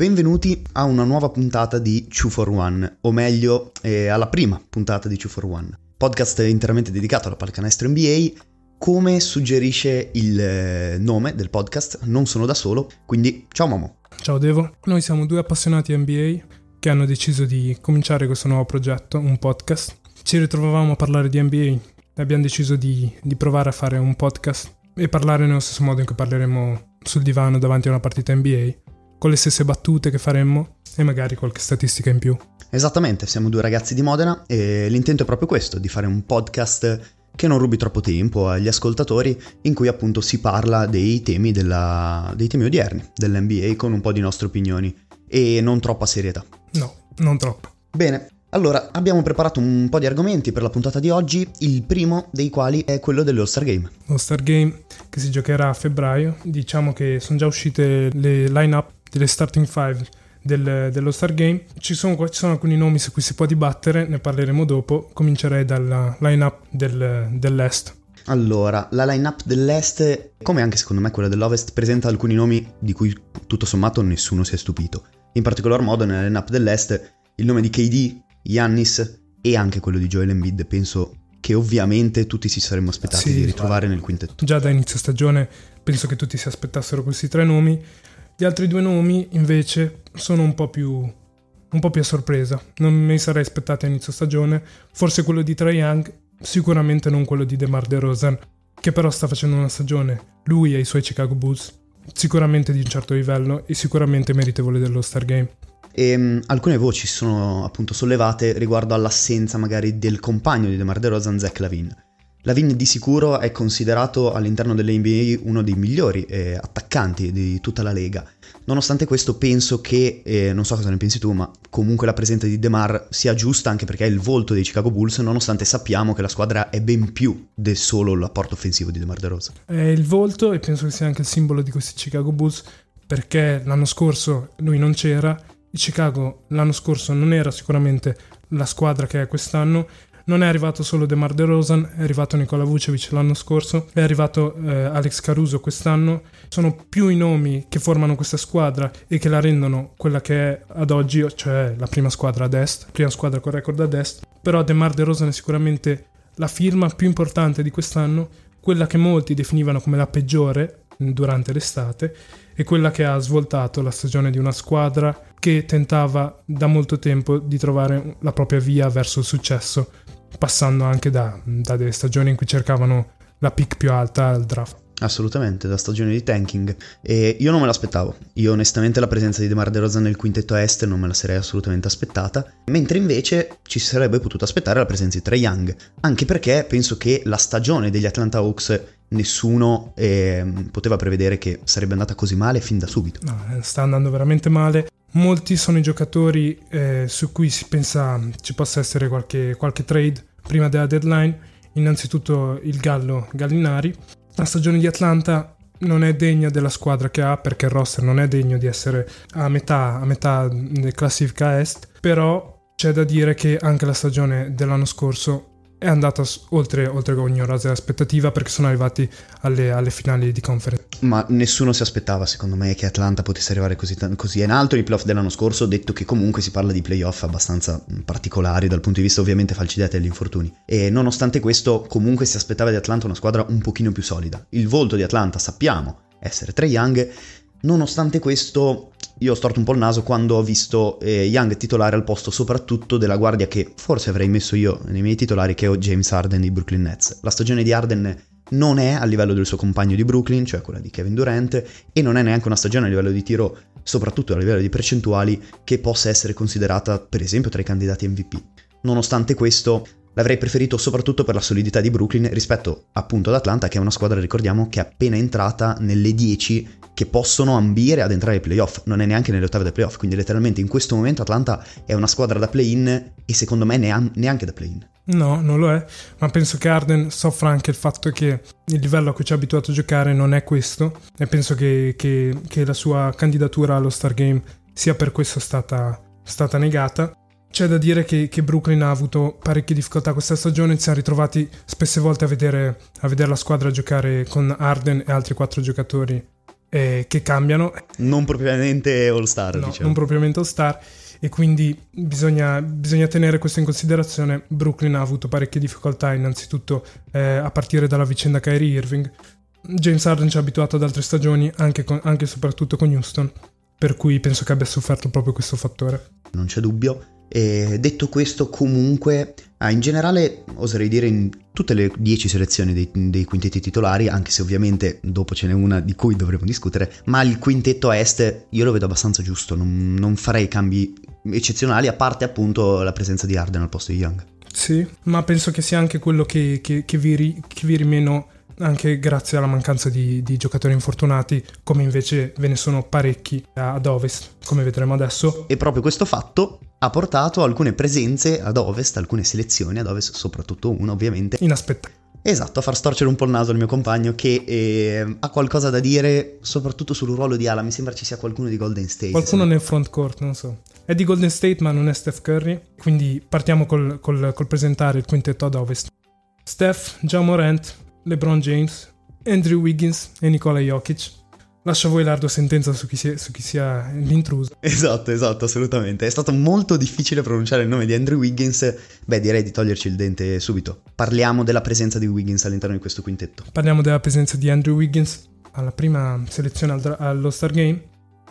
Benvenuti a una nuova puntata di 2 for One, o meglio, eh, alla prima puntata di 2 for One, podcast interamente dedicato alla pallacanestro NBA. Come suggerisce il eh, nome del podcast, non sono da solo, quindi ciao Momo. Ciao Devo, noi siamo due appassionati NBA che hanno deciso di cominciare questo nuovo progetto, un podcast. Ci ritrovavamo a parlare di NBA e abbiamo deciso di, di provare a fare un podcast e parlare nello stesso modo in cui parleremo sul divano davanti a una partita NBA, con le stesse battute che faremmo e magari qualche statistica in più. Esattamente, siamo due ragazzi di Modena e l'intento è proprio questo, di fare un podcast che non rubi troppo tempo agli ascoltatori, in cui appunto si parla dei temi, della, dei temi odierni dell'NBA con un po' di nostre opinioni e non troppa serietà. No, non troppo. Bene, allora, abbiamo preparato un po' di argomenti per la puntata di oggi, il primo dei quali è quello dell'All-Star Game. All-Star Game che si giocherà a febbraio, diciamo che sono già uscite le line-up delle starting five del, dell'All-Star Game. Ci sono, ci sono, alcuni nomi su cui si può dibattere, ne parleremo dopo. Comincerei dalla line-up del, dell'Est. Allora, la line-up dell'Est, come anche secondo me quella dell'Ovest, presenta alcuni nomi di cui tutto sommato nessuno si è stupito. In particolar modo nella line-up dell'Est il nome di KD Yannis e anche quello di Joel Embiid, penso che ovviamente tutti si saremmo aspettati sì, di ritrovare nel quintetto. Già da inizio stagione penso che tutti si aspettassero questi tre nomi. Gli altri due nomi invece sono un po' più, un po più a sorpresa. Non me li sarei aspettati a inizio stagione. Forse quello di Trae Young, sicuramente non quello di DeMar DeRozan, che però sta facendo una stagione, lui e i suoi Chicago Bulls, sicuramente di un certo livello e sicuramente meritevole dello Star Game. E um, alcune voci sono appunto sollevate riguardo all'assenza magari del compagno di DeMar DeRozan, Zach Lavin. Lavin di sicuro è considerato all'interno dell'NBA uno dei migliori eh, attaccanti di tutta la lega. Nonostante questo penso che, eh, non so cosa ne pensi tu, ma comunque la presenza di DeMar sia giusta anche perché è il volto dei Chicago Bulls, nonostante sappiamo che la squadra è ben più del solo l'apporto offensivo di DeMar DeRozan. È il volto e penso che sia anche il simbolo di questi Chicago Bulls perché l'anno scorso lui non c'era il Chicago l'anno scorso non era sicuramente la squadra che è quest'anno. Non è arrivato solo DeMar DeRozan, è arrivato Nikola Vucevic l'anno scorso, è arrivato eh, Alex Caruso quest'anno. Sono più i nomi che formano questa squadra e che la rendono quella che è ad oggi, cioè la prima squadra ad est, prima squadra con record ad est. Però DeMar DeRozan è sicuramente la firma più importante di quest'anno, quella che molti definivano come la peggiore durante l'estate e quella che ha svoltato la stagione di una squadra che tentava da molto tempo di trovare la propria via verso il successo, passando anche da, da delle stagioni in cui cercavano la pick più alta al draft. Assolutamente, da stagione di tanking. E io non me l'aspettavo. Io onestamente la presenza di DeMar DeRozan nel quintetto est non me la sarei assolutamente aspettata. Mentre invece ci si sarebbe potuto aspettare la presenza di Trey Young. Anche perché penso che la stagione degli Atlanta Hawks nessuno eh, poteva prevedere che sarebbe andata così male fin da subito. No, eh, sta andando veramente male. Molti sono i giocatori eh, su cui si pensa ci possa essere qualche, qualche trade prima della deadline. Innanzitutto il Gallo Gallinari. La stagione di Atlanta non è degna della squadra che ha perché il roster non è degno di essere a metà, a metà classifica est, però c'è da dire che anche la stagione dell'anno scorso è andata oltre, oltre ogni rasa aspettativa perché sono arrivati alle, alle, finali di conference. Ma nessuno si aspettava, secondo me, che Atlanta potesse arrivare così, così in alto nei playoff dell'anno scorso, detto che comunque si parla di playoff abbastanza particolari dal punto di vista ovviamente falcidati agli infortuni. E nonostante questo, comunque si aspettava di Atlanta una squadra un pochino più solida. Il volto di Atlanta sappiamo essere Trey Young, nonostante questo io ho storto un po' il naso quando ho visto eh, Young titolare al posto soprattutto della guardia che forse avrei messo io nei miei titolari, che è James Harden di Brooklyn Nets. La stagione di Harden non è a livello del suo compagno di Brooklyn, cioè quella di Kevin Durant, e non è neanche una stagione a livello di tiro, soprattutto a livello di percentuali, che possa essere considerata per esempio tra i candidati MVP. Nonostante questo, L'avrei preferito soprattutto per la solidità di Brooklyn rispetto appunto ad Atlanta, che è una squadra, ricordiamo, che è appena entrata nelle 10 che possono ambire ad entrare ai playoff, non è neanche nelle ottave dei playoff, quindi letteralmente in questo momento Atlanta è una squadra da play-in e secondo me neanche da play-in. No, non lo è, ma penso che Arden soffra anche il fatto che il livello a cui ci ha abituato a giocare non è questo e penso che, che, che la sua candidatura allo Star Game sia per questo stata, stata negata. C'è da dire che, che, Brooklyn ha avuto parecchie difficoltà questa stagione, si è ritrovati spesse volte a vedere, a vedere la squadra giocare con Arden e altri quattro giocatori eh, che cambiano. Non propriamente all star, no, diciamo. Non propriamente all star e quindi bisogna, bisogna, tenere questo in considerazione. Brooklyn ha avuto parecchie difficoltà innanzitutto eh, a partire dalla vicenda Kyrie Irving. James Harden ci ha abituato ad altre stagioni anche, e soprattutto con Houston, per cui penso che abbia sofferto proprio questo fattore. Non c'è dubbio. E detto questo, comunque, ah, in generale, oserei dire in tutte le 10 selezioni dei, dei, quintetti titolari, anche se ovviamente dopo ce n'è una di cui dovremo discutere, ma il quintetto est io lo vedo abbastanza giusto, non, non farei cambi eccezionali, a parte appunto la presenza di Arden al posto di Young. Sì, ma penso che sia anche quello che, che, che, viri, che viri meno anche grazie alla mancanza di, di, giocatori infortunati, come invece ve ne sono parecchi ad ovest, come vedremo adesso. E proprio questo fatto ha portato alcune presenze ad ovest, alcune selezioni ad ovest, soprattutto una ovviamente. Inaspettate. Esatto, a far storcere un po' il naso al mio compagno che eh, ha qualcosa da dire soprattutto sul ruolo di Ala. Mi sembra ci sia qualcuno di Golden State. Qualcuno nel front court, non so. È di Golden State ma non è Steph Curry, quindi partiamo col, col, col presentare il quintetto ad ovest. Steph, John Morant, LeBron James, Andrew Wiggins e Nikola Jokic. Lascio a voi l'ardua sentenza su chi, sia, su chi, sia, l'intruso. Esatto, esatto, assolutamente. È stato molto difficile pronunciare il nome di Andrew Wiggins. Beh, direi di toglierci il dente subito. Parliamo della presenza di Wiggins all'interno di questo quintetto. Parliamo della presenza di Andrew Wiggins alla prima selezione all- all-Star Game.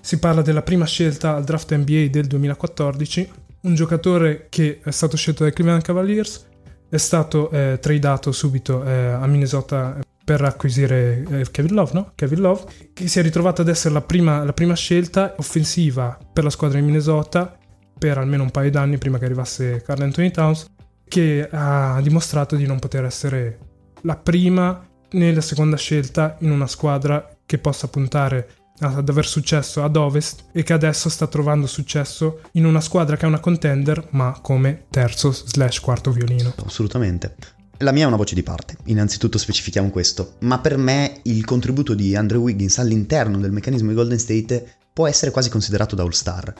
Si parla della prima scelta al draft NBA del 2014. Un giocatore che è stato scelto dai Cleveland Cavaliers è stato eh, tradato subito eh, a Minnesota per acquisire eh, Kevin Love, no? Kevin Love, che si è ritrovato ad essere la prima, la prima scelta offensiva per la squadra di Minnesota per almeno un paio d'anni prima che arrivasse Carl Anthony Towns, che ha dimostrato di non poter essere la prima né la seconda scelta in una squadra che possa puntare ad aver successo ad ovest e che adesso sta trovando successo in una squadra che è una contender ma come terzo slash quarto violino. Assolutamente. La mia è una voce di parte, innanzitutto specifichiamo questo, ma per me il contributo di Andrew Wiggins all'interno del meccanismo di Golden State può essere quasi considerato da All-Star,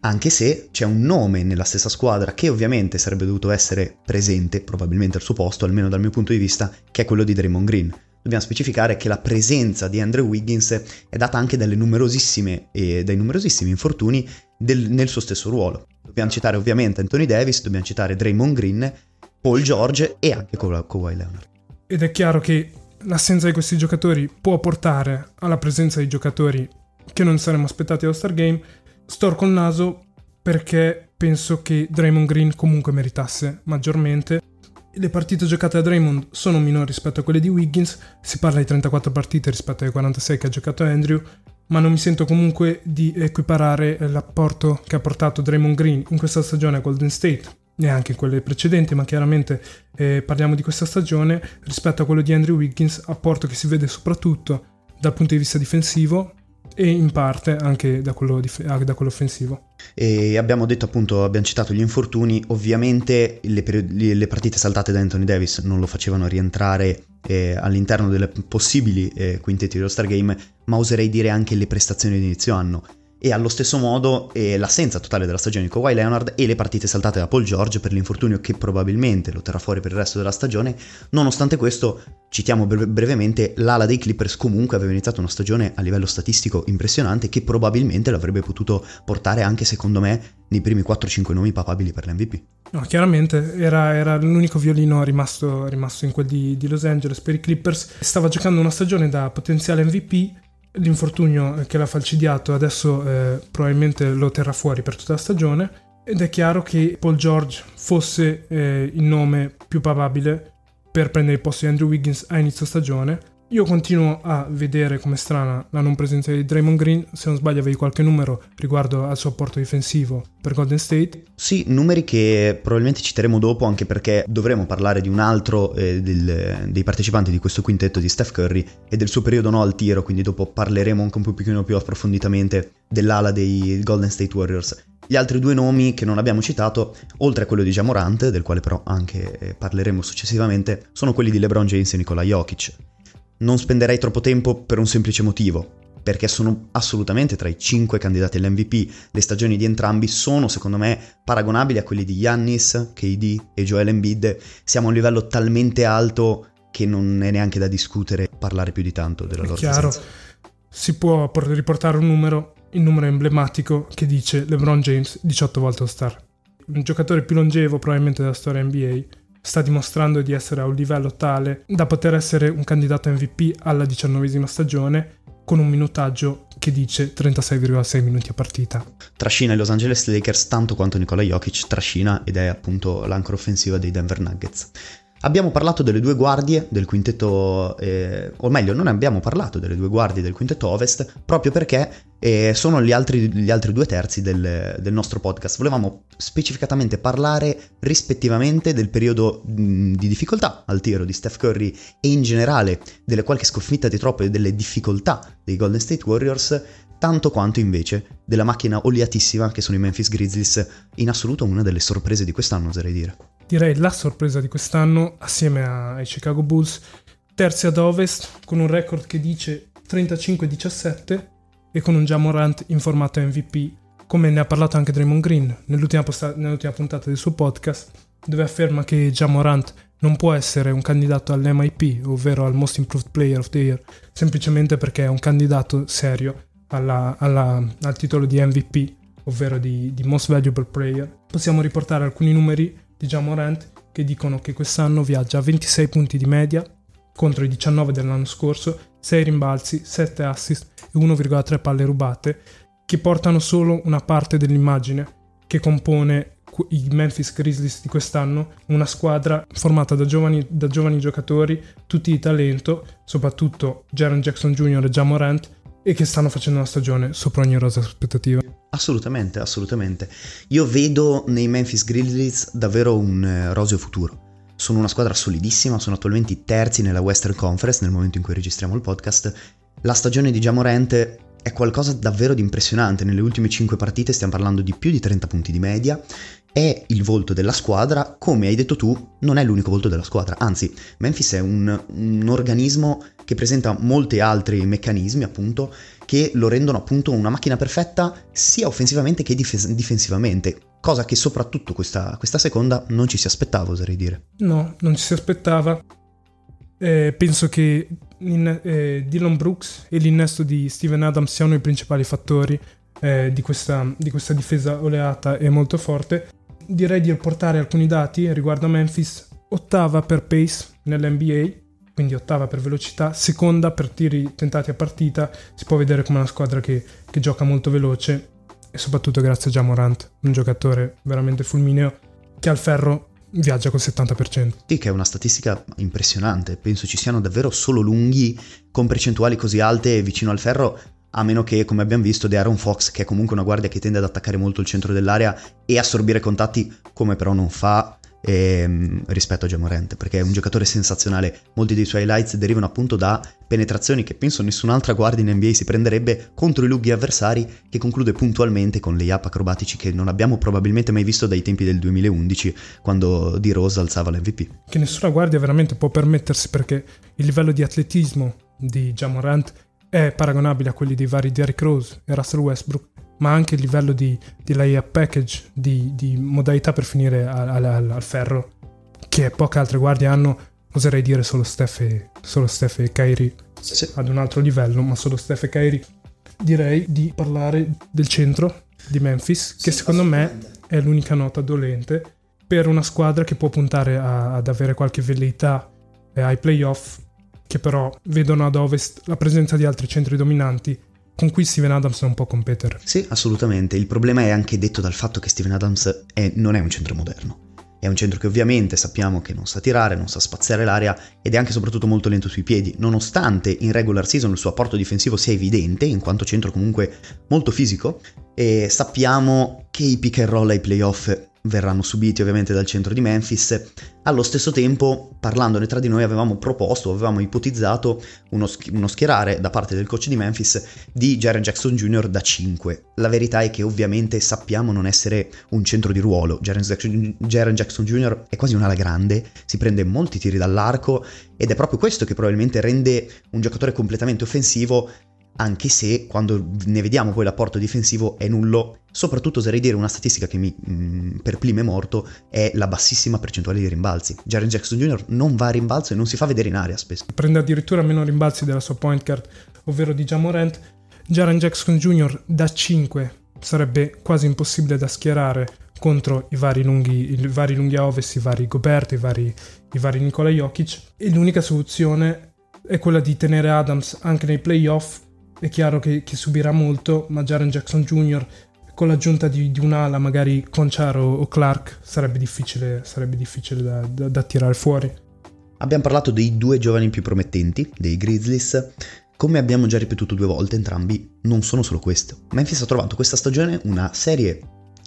anche se c'è un nome nella stessa squadra che ovviamente sarebbe dovuto essere presente, probabilmente al suo posto, almeno dal mio punto di vista, che è quello di Draymond Green dobbiamo specificare che la presenza di Andrew Wiggins è data anche dalle numerosissime e dai numerosissimi infortuni del, nel suo stesso ruolo. Dobbiamo citare ovviamente Anthony Davis, dobbiamo citare Draymond Green, Paul George e anche Kawhi Leonard. Ed è chiaro che l'assenza di questi giocatori può portare alla presenza di giocatori che non saremmo aspettati allo Star Game. Storco il naso perché penso che Draymond Green comunque meritasse maggiormente le partite giocate da Draymond sono minori rispetto a quelle di Wiggins, si parla di 34 partite rispetto alle 46 che ha giocato Andrew, ma non mi sento comunque di equiparare l'apporto che ha portato Draymond Green in questa stagione a Golden State, neanche in quelle precedenti, ma chiaramente eh, parliamo di questa stagione, rispetto a quello di Andrew Wiggins, apporto che si vede soprattutto dal punto di vista difensivo, e in parte anche da quello, dif- da quello offensivo. E abbiamo detto appunto, abbiamo citato gli infortuni, ovviamente le, periodi- le partite saltate da Anthony Davis non lo facevano rientrare eh, all'interno delle possibili eh, quintetti dello Star Game, ma oserei dire anche le prestazioni di inizio anno e allo stesso modo eh, l'assenza totale della stagione di Kawhi Leonard e le partite saltate da Paul George per l'infortunio che probabilmente lo terrà fuori per il resto della stagione. Nonostante questo, citiamo bre- brevemente, l'ala dei Clippers comunque aveva iniziato una stagione a livello statistico impressionante che probabilmente l'avrebbe potuto portare anche secondo me nei primi 4-5 nomi papabili per l'MVP. No, chiaramente era, era l'unico violino rimasto, rimasto in quel di, di Los Angeles per i Clippers. Stava giocando una stagione da potenziale MVP l'infortunio che l'ha falcidiato adesso eh, probabilmente lo terrà fuori per tutta la stagione ed è chiaro che Paul George fosse eh, il nome più probabile per prendere il posto di Andrew Wiggins a inizio stagione io continuo a vedere come strana la non presenza di Draymond Green, se non sbaglio avevi qualche numero riguardo al suo apporto difensivo per Golden State. Sì, numeri che probabilmente citeremo dopo anche perché dovremo parlare di un altro eh, del, dei partecipanti di questo quintetto di Steph Curry e del suo periodo no al tiro, quindi dopo parleremo anche un pochino più approfonditamente dell'ala dei Golden State Warriors. Gli altri due nomi che non abbiamo citato, oltre a quello di Jamorant, del quale però anche eh, parleremo successivamente, sono quelli di LeBron James e Nikola Jokic non spenderei troppo tempo per un semplice motivo, perché sono assolutamente tra i 5 candidati all'MVP. Le stagioni di entrambi sono, secondo me, paragonabili a quelli di Yannis, KD e Joel Embiid. Siamo a un livello talmente alto che non è neanche da discutere, parlare più di tanto della loro chiaro. presenza. si può riportare un numero, il numero emblematico che dice LeBron James 18 volte All-Star. Un giocatore più longevo probabilmente della storia NBA sta dimostrando di essere a un livello tale da poter essere un candidato MVP alla diciannovesima stagione con un minutaggio che dice 36,6 minuti a partita. Trascina i Los Angeles Lakers tanto quanto Nikola Jokic trascina ed è appunto l'ancora offensiva dei Denver Nuggets. Abbiamo parlato delle due guardie del quintetto, eh, o meglio, non abbiamo parlato delle due guardie del quintetto ovest proprio perché eh, sono gli altri, gli altri, due terzi del, del, nostro podcast. Volevamo specificatamente parlare rispettivamente del periodo di difficoltà al tiro di Steph Curry e in generale delle qualche sconfitta di troppo e delle difficoltà dei Golden State Warriors, tanto quanto invece della macchina oliatissima che sono i Memphis Grizzlies, in assoluto una delle sorprese di quest'anno, oserei dire direi la sorpresa di quest'anno assieme ai Chicago Bulls, terzi ad ovest con un record che dice 35-17 e con un Jamorant in formato MVP, come ne ha parlato anche Draymond Green nell'ultima, posta- nell'ultima puntata del suo podcast, dove afferma che Jamorant non può essere un candidato all'MIP, ovvero al Most Improved Player of the Year, semplicemente perché è un candidato serio alla, alla, al titolo di MVP, ovvero di, di Most Valuable Player. Possiamo riportare alcuni numeri di Jamorant che dicono che quest'anno viaggia a 26 punti di media contro i 19 dell'anno scorso, 6 rimbalzi, 7 assist e 1,3 palle rubate, che portano solo una parte dell'immagine che compone i Memphis Grizzlies di quest'anno, una squadra formata da giovani, da giovani giocatori, tutti di talento, soprattutto Jaron Jackson Jr. e Jamorant, e che stanno facendo una stagione sopra ogni rosa aspettativa. Assolutamente, assolutamente. Io vedo nei Memphis Grizzlies davvero un eh, roseo futuro. Sono una squadra solidissima, sono attualmente terzi nella Western Conference nel momento in cui registriamo il podcast. La stagione di Jamorente è qualcosa davvero di impressionante. Nelle ultime 5 partite stiamo parlando di più di 30 punti di media. È il volto della squadra, come hai detto tu, non è l'unico volto della squadra. Anzi, Memphis è un, un organismo che presenta molti altri meccanismi, appunto, che lo rendono appunto una macchina perfetta sia offensivamente che dif- difensivamente, cosa che soprattutto questa, questa, seconda non ci si aspettava, oserei dire. No, non ci si aspettava. Eh, penso che in, eh, Dylan Brooks e l'innesto di Steven Adams siano i principali fattori eh, di, questa, di questa difesa oleata e molto forte. Direi di riportare alcuni dati riguardo a Memphis, ottava per pace nell'NBA, quindi ottava per velocità, seconda per tiri tentati a partita, si può vedere come una squadra che, che gioca molto veloce e soprattutto grazie a Jamorant, un giocatore veramente fulmineo che al ferro viaggia col 70%. Sì, che è una statistica impressionante, penso ci siano davvero solo lunghi con percentuali così alte vicino al ferro a meno che, come abbiamo visto, De Aaron Fox, che è comunque una guardia che tende ad attaccare molto il centro dell'area e assorbire contatti, come però non fa ehm, rispetto a Jamorant, perché è un giocatore sensazionale. Molti dei suoi highlights derivano appunto da penetrazioni che penso nessun'altra guardia in NBA si prenderebbe contro i lunghi avversari, che conclude puntualmente con lay up acrobatici che non abbiamo probabilmente mai visto dai tempi del 2011, quando D. Rose alzava l'MVP. Che nessuna guardia veramente può permettersi perché il livello di atletismo di Jamorant è paragonabile a quelli dei vari Derrick Rose e Russell Westbrook ma anche il livello di, di layup package, di, di, modalità per finire al, al, al, ferro, che poche altre guardie hanno, oserei dire solo Steph e, solo Steph e Kyrie sì. ad un altro livello, ma solo Steph e Kyrie. Direi di parlare del centro di Memphis, che sì, secondo me è l'unica nota dolente per una squadra che può puntare a, ad avere qualche velleità ai playoff, che però vedono ad ovest la presenza di altri centri dominanti con cui Steven Adams non può competere. Sì, assolutamente. Il problema è anche detto dal fatto che Steven Adams è, non è un centro moderno. È un centro che ovviamente sappiamo che non sa tirare, non sa spaziare l'aria ed è anche soprattutto molto lento sui piedi, nonostante in regular season il suo apporto difensivo sia evidente, in quanto centro comunque molto fisico, e sappiamo che i pick and roll ai playoff verranno subiti ovviamente dal centro di Memphis. Allo stesso tempo, parlandone tra di noi, avevamo proposto, avevamo ipotizzato uno, sch- uno schierare da parte del coach di Memphis di Jaren Jackson Jr. da 5. La verità è che ovviamente sappiamo non essere un centro di ruolo. Jaren Jackson, Jaren Jackson Jr. è quasi un'ala grande, si prende molti tiri dall'arco ed è proprio questo che probabilmente rende un giocatore completamente offensivo anche se quando ne vediamo poi l'apporto difensivo è nullo, soprattutto oserei dire una statistica che mi mh, mm, per prima morto è la bassissima percentuale di rimbalzi. Jaren Jackson Jr. non va a rimbalzo e non si fa vedere in aria spesso. Prende addirittura meno rimbalzi della sua point guard, ovvero di Jamorant. Jaren Jackson Jr. da 5 sarebbe quasi impossibile da schierare contro i vari lunghi, i vari lunghi a ovest, i vari Gobert, i vari, i vari Nikola Jokic. E l'unica soluzione è quella di tenere Adams anche nei playoff. È chiaro che, che subirà molto, ma Jaren Jackson Jr. con l'aggiunta di, di un'ala, magari Conchar o, o Clark, sarebbe difficile, sarebbe difficile da, da, da tirare fuori. Abbiamo parlato dei due giovani più promettenti, dei Grizzlies. Come abbiamo già ripetuto due volte, entrambi non sono solo questo. Memphis ha trovato questa stagione una serie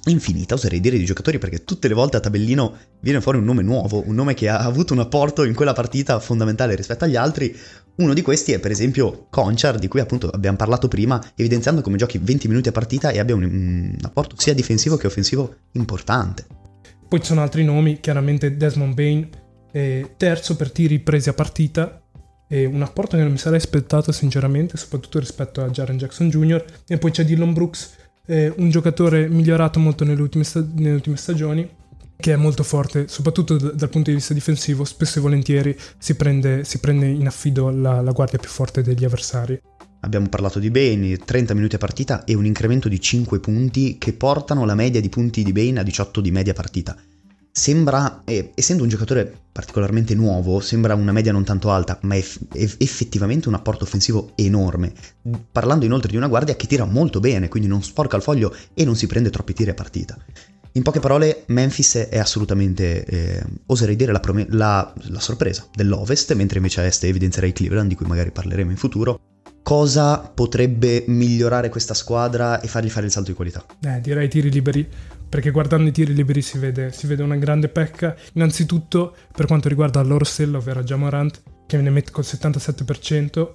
infinita, oserei dire, di giocatori perché tutte le volte a tabellino viene fuori un nome nuovo, un nome che ha avuto un apporto in quella partita fondamentale rispetto agli altri. Uno di questi è per esempio Conchar, di cui appunto abbiamo parlato prima, evidenziando come giochi 20 minuti a partita e abbia un, un apporto sia difensivo che offensivo importante. Poi ci sono altri nomi, chiaramente Desmond Bain, eh, terzo per tiri presi a partita, e un apporto che non mi sarei aspettato sinceramente, soprattutto rispetto a Jaren Jackson Jr. E poi c'è Dylan Brooks, eh, un giocatore migliorato molto nelle ultime, sta- nelle ultime, stagioni, che è molto forte, soprattutto d- dal punto di vista difensivo, spesso e volentieri si prende, si prende in affido la, la guardia più forte degli avversari. Abbiamo parlato di Bane, 30 minuti a partita e un incremento di 5 punti che portano la media di punti di Bane a 18 di media partita sembra, eh, essendo un giocatore particolarmente nuovo, sembra una media non tanto alta, ma è, è effettivamente un apporto offensivo enorme. Parlando inoltre di una guardia che tira molto bene, quindi non sporca il foglio e non si prende troppi tiri a partita. In poche parole, Memphis è assolutamente, eh, oserei dire, la, prom- la, la, sorpresa dell'Ovest, mentre invece a Est evidenzierei Cleveland, di cui magari parleremo in futuro. Cosa potrebbe migliorare questa squadra e fargli fare il salto di qualità? Eh, direi tiri liberi perché guardando i tiri liberi si vede, si vede una grande pecca. Innanzitutto per quanto riguarda la loro stella, ovvero Jamorant, che ne mette col 77%.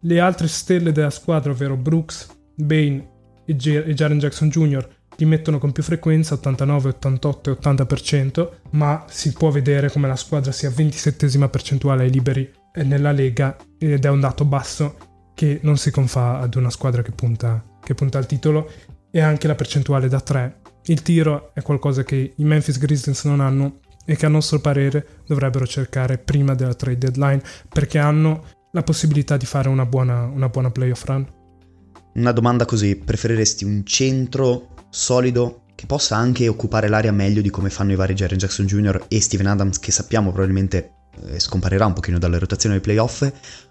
Le altre stelle della squadra, ovvero Brooks, Bane e, J- e Jaren Jackson Jr., li mettono con più frequenza, 89, 88 e 80%, ma si può vedere come la squadra sia 27esima percentuale ai liberi nella Lega ed è un dato basso che non si confà ad una squadra che punta, che punta al titolo e anche la percentuale da 3 il tiro è qualcosa che i Memphis Grizzlies non hanno e che a nostro parere dovrebbero cercare prima della trade deadline perché hanno la possibilità di fare una buona, una buona playoff run. Una domanda così, preferiresti un centro solido che possa anche occupare l'area meglio di come fanno i vari Jaren Jackson Jr. e Steven Adams che sappiamo probabilmente eh, scomparirà un pochino dalle rotazioni dei playoff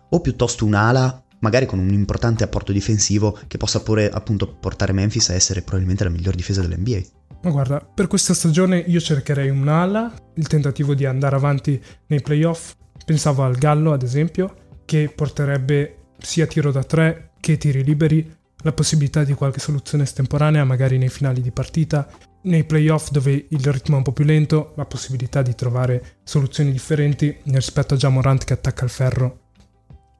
o piuttosto un'ala magari con un importante apporto difensivo che possa pure appunto portare Memphis a essere probabilmente la miglior difesa dell'NBA. Ma guarda, per questa stagione io cercherei un'ala, il tentativo di andare avanti nei playoff. Pensavo al Gallo, ad esempio, che porterebbe sia tiro da tre che tiri liberi, la possibilità di qualche soluzione estemporanea, magari nei finali di partita, nei playoff dove il ritmo è un po' più lento, la possibilità di trovare soluzioni differenti rispetto a Jamorant che attacca il ferro.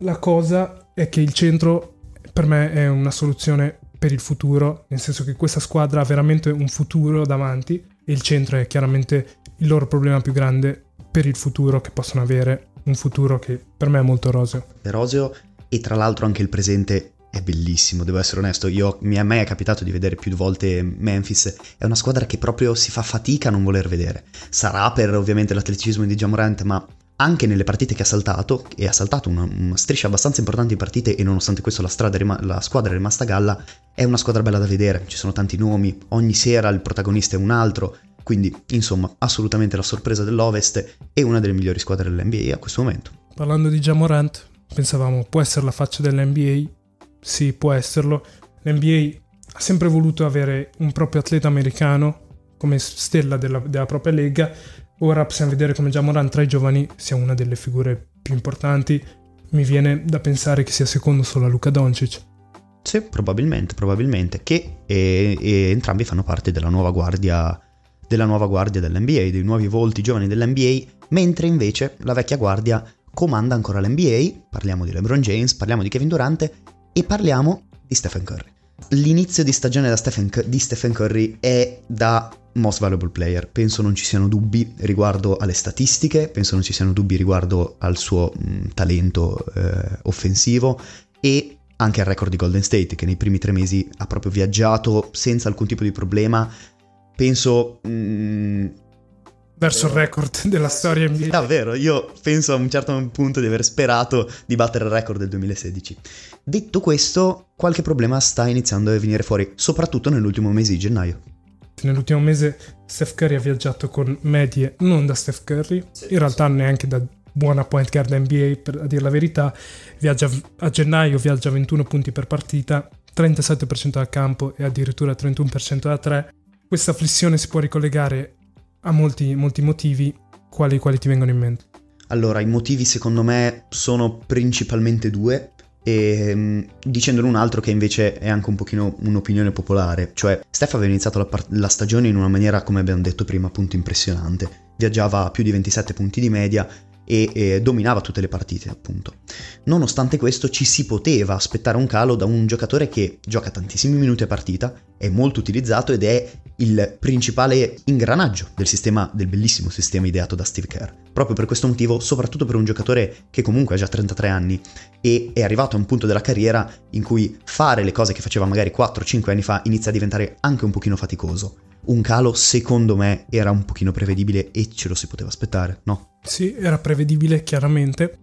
La cosa è che il centro per me è una soluzione per il futuro, nel senso che questa squadra ha veramente un futuro davanti e il centro è chiaramente il loro problema più grande per il futuro che possono avere, un futuro che per me è molto roseo. Roseo e tra l'altro anche il presente è bellissimo, devo essere onesto, Io, mi è mai capitato di vedere più volte Memphis, è una squadra che proprio si fa fatica a non voler vedere. Sarà per ovviamente l'atleticismo di Jamorant, ma anche nelle partite che ha saltato, e ha saltato una, una striscia abbastanza importante di partite e nonostante questo la, rima- la, squadra è rimasta a galla, è una squadra bella da vedere, ci sono tanti nomi, ogni sera il protagonista è un altro, quindi insomma assolutamente la sorpresa dell'Ovest e una delle migliori squadre dell'NBA a questo momento. Parlando di Jamorant, pensavamo può essere la faccia dell'NBA? Sì, può esserlo. L'NBA ha sempre voluto avere un proprio atleta americano come stella della, della propria lega Ora possiamo vedere come già Moran tra i giovani sia una delle figure più importanti. Mi viene da pensare che sia secondo solo a Luca Doncic. Sì, probabilmente, probabilmente. Che e, e entrambi fanno parte della nuova guardia della nuova guardia dell'NBA, dei nuovi volti giovani dell'NBA, mentre invece la vecchia guardia comanda ancora l'NBA, parliamo di LeBron James, parliamo di Kevin Durant e parliamo di Stephen Curry. L'inizio di stagione Stephen, di Stephen Curry è da most valuable player. Penso non ci siano dubbi riguardo alle statistiche, penso non ci siano dubbi riguardo al suo mh, mm, talento eh, offensivo e anche al record di Golden State che nei primi tre mesi ha proprio viaggiato senza alcun tipo di problema. Penso mh, mm, verso il record della storia NBA. Davvero, io penso a un certo punto di aver sperato di battere il record del 2016. Detto questo, qualche problema sta iniziando a venire fuori, soprattutto nell'ultimo mese di gennaio. Nell'ultimo mese Steph Curry ha viaggiato con medie non da Steph Curry, in realtà neanche da buona point guard NBA per a dire la verità, viaggia a gennaio viaggia 21 punti per partita, 37% dal campo e addirittura 31% da 3. Questa flessione si può ricollegare a molti, molti motivi, quali, quali ti vengono in mente? Allora, i motivi secondo me sono principalmente due. E mm, dicendone un altro che invece è anche un pochino un'opinione popolare, cioè Steph aveva iniziato la, par- la stagione in una maniera, come abbiamo detto prima, appunto impressionante. Viaggiava a più di 27 punti di media, e eh, dominava tutte le partite, appunto. Nonostante questo ci si poteva aspettare un calo da un giocatore che gioca tantissimi minuti a partita, è molto utilizzato ed è il principale ingranaggio del sistema del bellissimo sistema ideato da Steve Kerr. Proprio per questo motivo, soprattutto per un giocatore che comunque ha già 33 anni e è arrivato a un punto della carriera in cui fare le cose che faceva magari 4-5 anni fa inizia a diventare anche un pochino faticoso un calo secondo me era un pochino prevedibile e ce lo si poteva aspettare, no? Sì, era prevedibile chiaramente.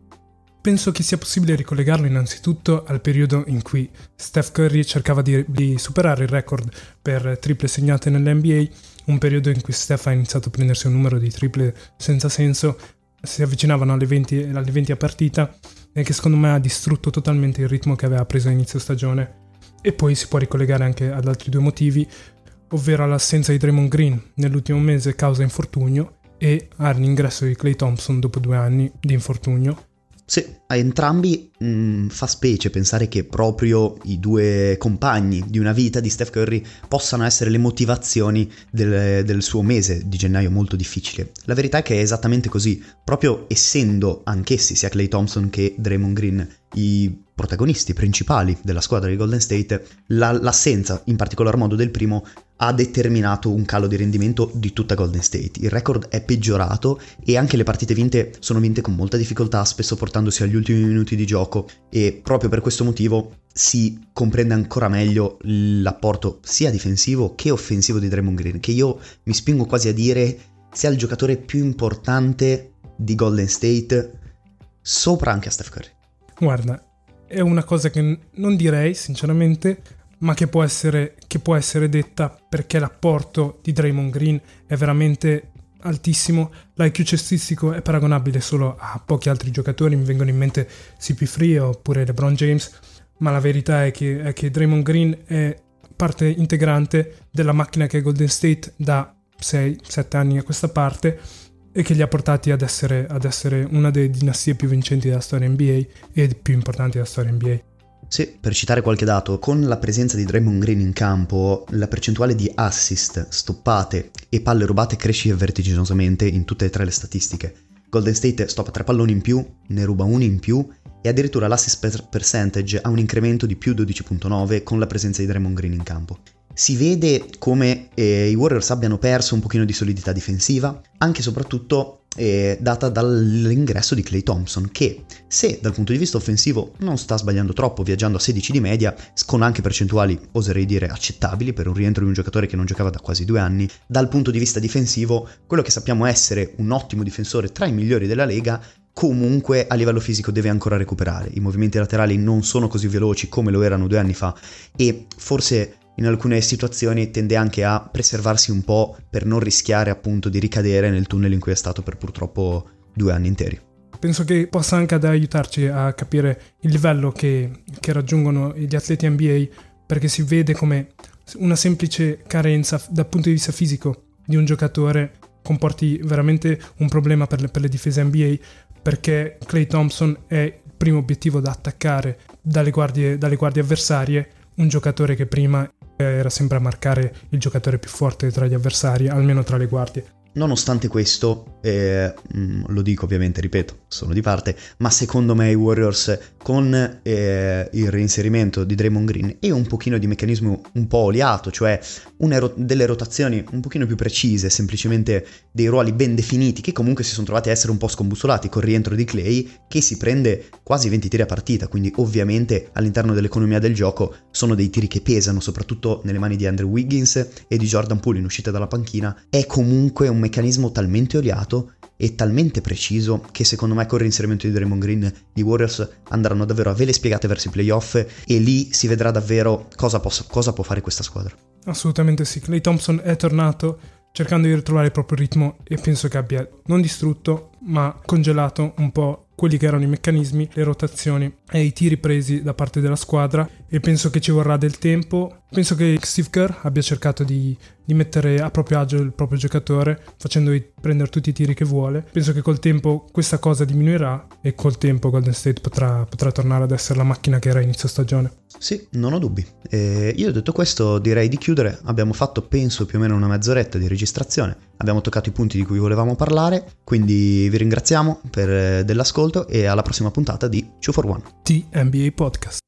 Penso che sia possibile ricollegarlo innanzitutto al periodo in cui Steph Curry cercava di, di superare il record per triple segnate nell'NBA, un periodo in cui Steph ha iniziato a prendersi un numero di triple senza senso, si avvicinavano alle 20, alle 20 a partita e che secondo me ha distrutto totalmente il ritmo che aveva preso a inizio stagione. E poi si può ricollegare anche ad altri due motivi, ovvero all'assenza di Draymond Green nell'ultimo mese causa infortunio e all'ingresso di Clay Thompson dopo due anni di infortunio. Sì, a entrambi mh, mm, fa specie pensare che proprio i due compagni di una vita di Steph Curry possano essere le motivazioni del, del, suo mese di gennaio molto difficile. La verità è che è esattamente così, proprio essendo anch'essi, sia Clay Thompson che Draymond Green, i protagonisti principali della squadra di Golden State, la, l'assenza in particolar modo del primo ha determinato un calo di rendimento di tutta Golden State. Il record è peggiorato e anche le partite vinte sono vinte con molta difficoltà, spesso portandosi agli ultimi minuti di gioco e proprio per questo motivo si comprende ancora meglio l'apporto sia difensivo che offensivo di Draymond Green, che io mi spingo quasi a dire sia il giocatore più importante di Golden State sopra anche a Steph Curry. Guarda, è una cosa che non direi sinceramente, ma che può, essere, che può essere detta perché l'apporto di Draymond Green è veramente altissimo. L'IQ cestistico è paragonabile solo a pochi altri giocatori, mi vengono in mente CP3 oppure LeBron James, ma la verità è che, è che Draymond Green è parte integrante della macchina che è Golden State da 6-7 anni a questa parte e che li ha portati ad essere, ad essere una delle dinastie più vincenti della storia NBA e più importanti della storia NBA. Sì, per citare qualche dato, con la presenza di Draymond Green in campo, la percentuale di assist, stoppate e palle rubate cresce vertiginosamente in tutte e tre le statistiche. Golden State stoppa tre palloni in più, ne ruba uno in più e addirittura l'assist percentage ha un incremento di più 12.9 con la presenza di Draymond Green in campo. Si vede come eh, i Warriors abbiano perso un pochino di solidità difensiva, anche e soprattutto eh, data dall'ingresso di Clay Thompson, che se dal punto di vista offensivo non sta sbagliando troppo, viaggiando a 16 di media, con anche percentuali, oserei dire, accettabili per un rientro di un giocatore che non giocava da quasi due anni, dal punto di vista difensivo, quello che sappiamo essere un ottimo difensore tra i migliori della Lega, comunque a livello fisico deve ancora recuperare. I movimenti laterali non sono così veloci come lo erano due anni fa e forse in alcune situazioni tende anche a preservarsi un po' per non rischiare appunto di ricadere nel tunnel in cui è stato per purtroppo due anni interi. Penso che possa anche aiutarci a capire il livello che, che raggiungono gli atleti NBA perché si vede come una semplice carenza dal punto di vista fisico di un giocatore comporti veramente un problema per le, per le difese NBA perché Clay Thompson è il primo obiettivo da attaccare dalle guardie, dalle guardie avversarie un giocatore che prima era sempre a marcare il giocatore più forte tra gli avversari, almeno tra le guardie. Nonostante questo, eh, mm, lo dico ovviamente, ripeto, sono di parte, ma secondo me i Warriors con eh, il reinserimento di Draymond Green e un pochino di meccanismo un po' oliato, cioè ero- delle rotazioni un pochino più precise, semplicemente dei ruoli ben definiti che comunque si sono trovati a essere un po' scombussolati col rientro di Clay che si prende quasi 20 tiri a partita, quindi ovviamente all'interno dell'economia del gioco sono dei tiri che pesano, soprattutto nelle mani di Andrew Wiggins e di Jordan Poole in uscita dalla panchina, è comunque un meccanismo talmente oliato e talmente preciso che secondo me con il reinserimento di Draymond Green i Warriors andranno davvero a vele spiegate verso i playoff e lì si vedrà davvero cosa, possa, cosa può fare questa squadra. Assolutamente sì, Clay Thompson è tornato cercando di ritrovare il proprio ritmo e penso che abbia non distrutto ma congelato un po' quelli che erano i meccanismi, le rotazioni e i tiri presi da parte della squadra e penso che ci vorrà del tempo. Penso che Steve Kerr abbia cercato di, di mettere a proprio agio il proprio giocatore, facendogli prendere tutti i tiri che vuole. Penso che col tempo questa cosa diminuirà e col tempo Golden State potrà, potrà tornare ad essere la macchina che era inizio stagione. Sì, non ho dubbi. E io detto questo direi di chiudere. Abbiamo fatto penso più o meno una mezz'oretta di registrazione. Abbiamo toccato i punti di cui volevamo parlare, quindi vi ringraziamo per, dell'ascolto e alla prossima puntata di 2 for 1. TNBA Podcast.